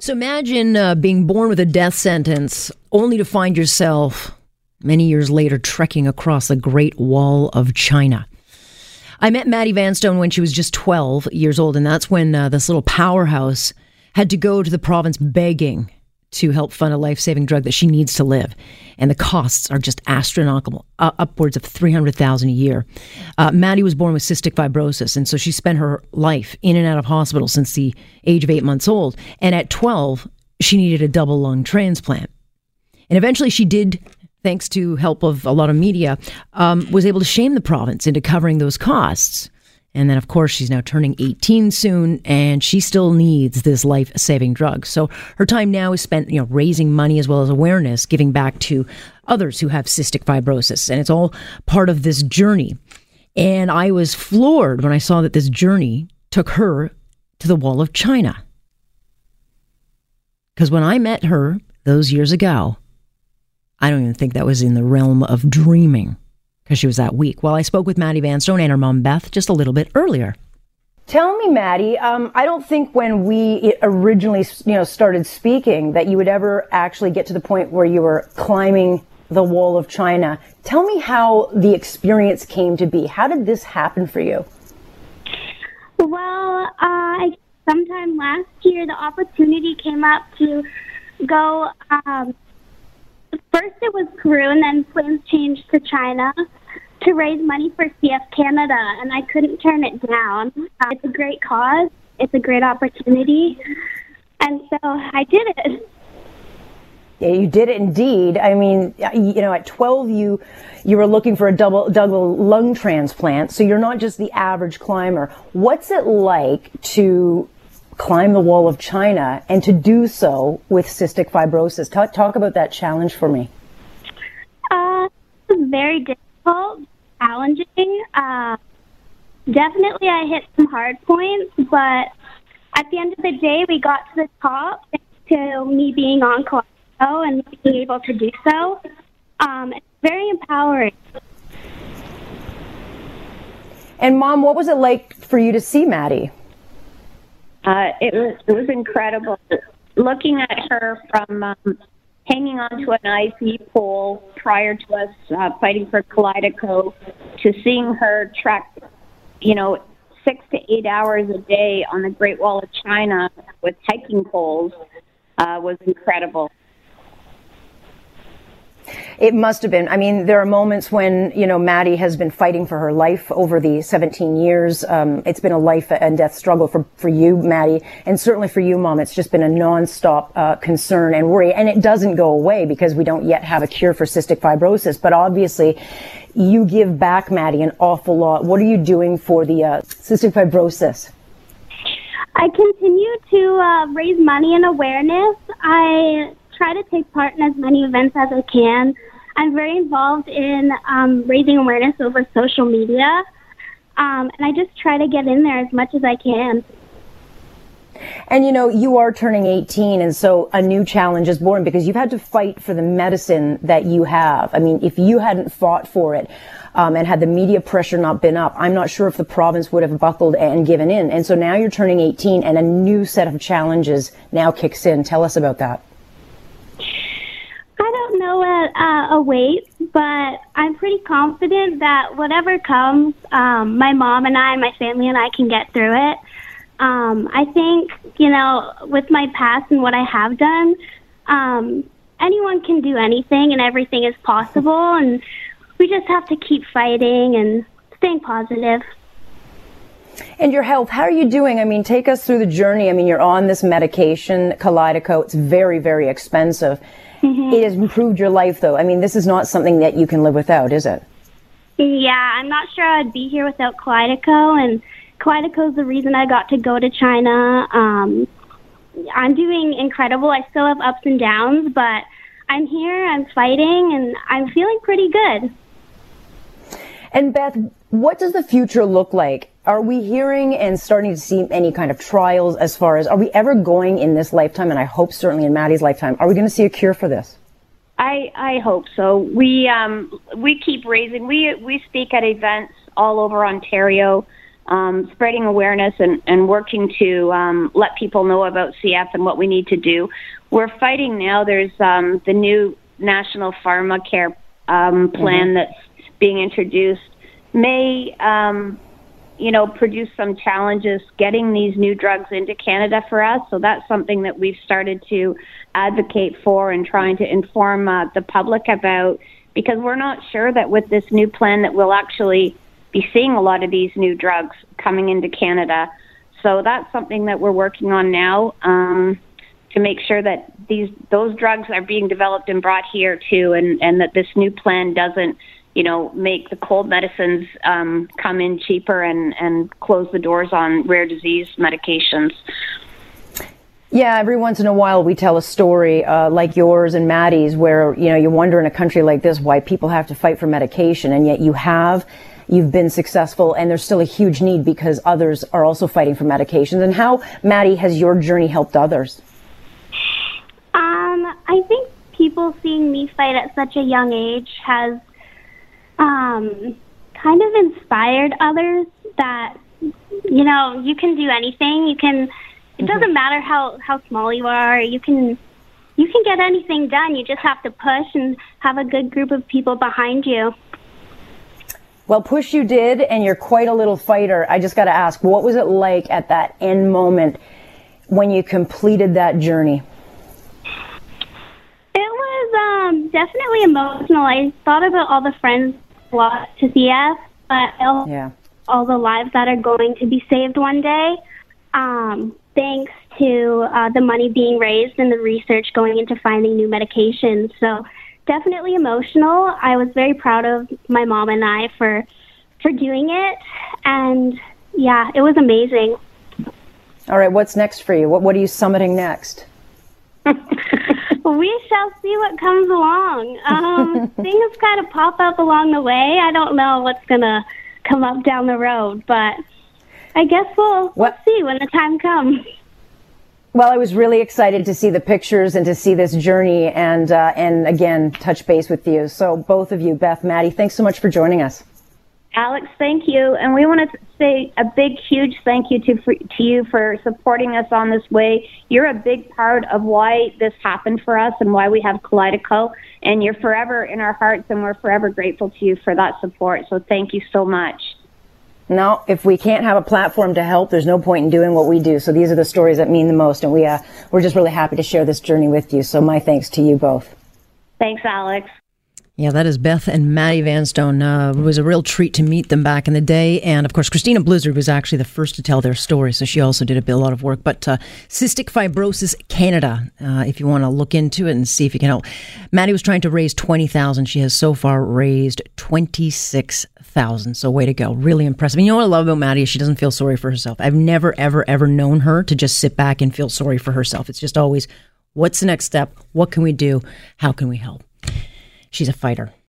So imagine uh, being born with a death sentence only to find yourself many years later trekking across the Great Wall of China. I met Maddie Vanstone when she was just 12 years old, and that's when uh, this little powerhouse had to go to the province begging to help fund a life saving drug that she needs to live. And the costs are just astronomical, uh, upwards of 300000 a year. Uh, Maddie was born with cystic fibrosis, and so she spent her life in and out of hospital since the age of eight months old. And at 12, she needed a double lung transplant. And eventually she did, thanks to help of a lot of media, um, was able to shame the province into covering those costs. And then, of course, she's now turning 18 soon, and she still needs this life saving drug. So her time now is spent, you know, raising money as well as awareness, giving back to others who have cystic fibrosis. And it's all part of this journey. And I was floored when I saw that this journey took her to the Wall of China. Because when I met her those years ago, I don't even think that was in the realm of dreaming because she was that weak. Well, I spoke with Maddie Vanstone and her mom Beth just a little bit earlier. Tell me, Maddie. Um, I don't think when we originally, you know, started speaking that you would ever actually get to the point where you were climbing the wall of China. Tell me how the experience came to be. How did this happen for you? Well, uh, sometime last year, the opportunity came up to go. Um, first, it was Peru, and then plans changed to China to raise money for CF Canada, and I couldn't turn it down. Uh, it's a great cause, it's a great opportunity, and so I did it. Yeah, you did it indeed. I mean, you know, at 12, you you were looking for a double double lung transplant, so you're not just the average climber. What's it like to climb the wall of China and to do so with cystic fibrosis? Talk, talk about that challenge for me. Uh, very difficult. Uh, definitely, I hit some hard points, but at the end of the day, we got to the top thanks to me being on Kalydeco and being able to do so. Um, it's very empowering. And mom, what was it like for you to see Maddie? Uh, it was it was incredible. Looking at her from um, hanging onto an IV pole prior to us uh, fighting for Kalydeco to seeing her trek, you know, six to eight hours a day on the Great Wall of China with hiking poles uh, was incredible. It must have been. I mean, there are moments when, you know, Maddie has been fighting for her life over the 17 years. Um, it's been a life and death struggle for, for you, Maddie, and certainly for you, Mom. It's just been a nonstop uh, concern and worry. And it doesn't go away because we don't yet have a cure for cystic fibrosis. But obviously, you give back, Maddie, an awful lot. What are you doing for the uh, cystic fibrosis? I continue to uh, raise money and awareness. I try to take part in as many events as I can. I'm very involved in um, raising awareness over social media, um, and I just try to get in there as much as I can. And you know, you are turning 18, and so a new challenge is born because you've had to fight for the medicine that you have. I mean, if you hadn't fought for it, um, and had the media pressure not been up, I'm not sure if the province would have buckled and given in. And so now you're turning 18, and a new set of challenges now kicks in. Tell us about that I don't know a, a weight, but I'm pretty confident that whatever comes, um, my mom and I, my family and I can get through it. Um, I think, you know, with my past and what I have done, um, anyone can do anything and everything is possible. And we just have to keep fighting and staying positive. And your health, how are you doing? I mean, take us through the journey. I mean, you're on this medication, Kalydeco. It's very, very expensive. Mm-hmm. It has improved your life, though. I mean, this is not something that you can live without, is it? Yeah, I'm not sure I'd be here without Kalydeco, and Kalydeco is the reason I got to go to China. Um, I'm doing incredible. I still have ups and downs, but I'm here, I'm fighting, and I'm feeling pretty good. And Beth, what does the future look like? Are we hearing and starting to see any kind of trials as far as are we ever going in this lifetime, and I hope certainly in Maddie's lifetime, are we going to see a cure for this? I, I hope so. We um, we keep raising. We we speak at events all over Ontario. Um, spreading awareness and, and working to um, let people know about CF and what we need to do. We're fighting now. There's um, the new National Pharmacare um, plan mm-hmm. that's being introduced. May um, you know, produce some challenges getting these new drugs into Canada for us. So that's something that we've started to advocate for and trying to inform uh, the public about because we're not sure that with this new plan that we'll actually be seeing a lot of these new drugs coming into Canada. So that's something that we're working on now um, to make sure that these those drugs are being developed and brought here too, and and that this new plan doesn't you know, make the cold medicines um, come in cheaper and, and close the doors on rare disease medications. Yeah, every once in a while we tell a story uh, like yours and Maddie's where, you know, you wonder in a country like this why people have to fight for medication and yet you have, you've been successful and there's still a huge need because others are also fighting for medications. And how, Maddie, has your journey helped others? Um, I think people seeing me fight at such a young age has um, kind of inspired others that you know you can do anything. You can. It doesn't mm-hmm. matter how how small you are. You can you can get anything done. You just have to push and have a good group of people behind you. Well, push you did, and you're quite a little fighter. I just got to ask, what was it like at that end moment when you completed that journey? It was um, definitely emotional. I thought about all the friends lost to CF, but all, yeah. all the lives that are going to be saved one day. Um, thanks to uh, the money being raised and the research going into finding new medications. So definitely emotional. I was very proud of my mom and I for for doing it, and yeah, it was amazing. All right, what's next for you? What what are you summiting next? we shall see what comes along. Um, things kind of pop up along the way. I don't know what's gonna come up down the road, but I guess we'll we'll see when the time comes. Well, I was really excited to see the pictures and to see this journey, and uh, and again touch base with you. So both of you, Beth, Maddie, thanks so much for joining us. Alex, thank you. And we want to say a big, huge thank you to, to you for supporting us on this way. You're a big part of why this happened for us and why we have Kalydeco. And you're forever in our hearts, and we're forever grateful to you for that support. So thank you so much. No, if we can't have a platform to help, there's no point in doing what we do. So these are the stories that mean the most, and we uh, we're just really happy to share this journey with you. So my thanks to you both. Thanks, Alex. Yeah, that is Beth and Maddie Vanstone. Uh, it was a real treat to meet them back in the day. And of course, Christina Blizzard was actually the first to tell their story. So she also did a, a lot of work. But uh, Cystic Fibrosis Canada, uh, if you want to look into it and see if you can help. Maddie was trying to raise 20000 She has so far raised 26000 So way to go. Really impressive. And you know what I love about Maddie is she doesn't feel sorry for herself. I've never, ever, ever known her to just sit back and feel sorry for herself. It's just always, what's the next step? What can we do? How can we help? She's a fighter.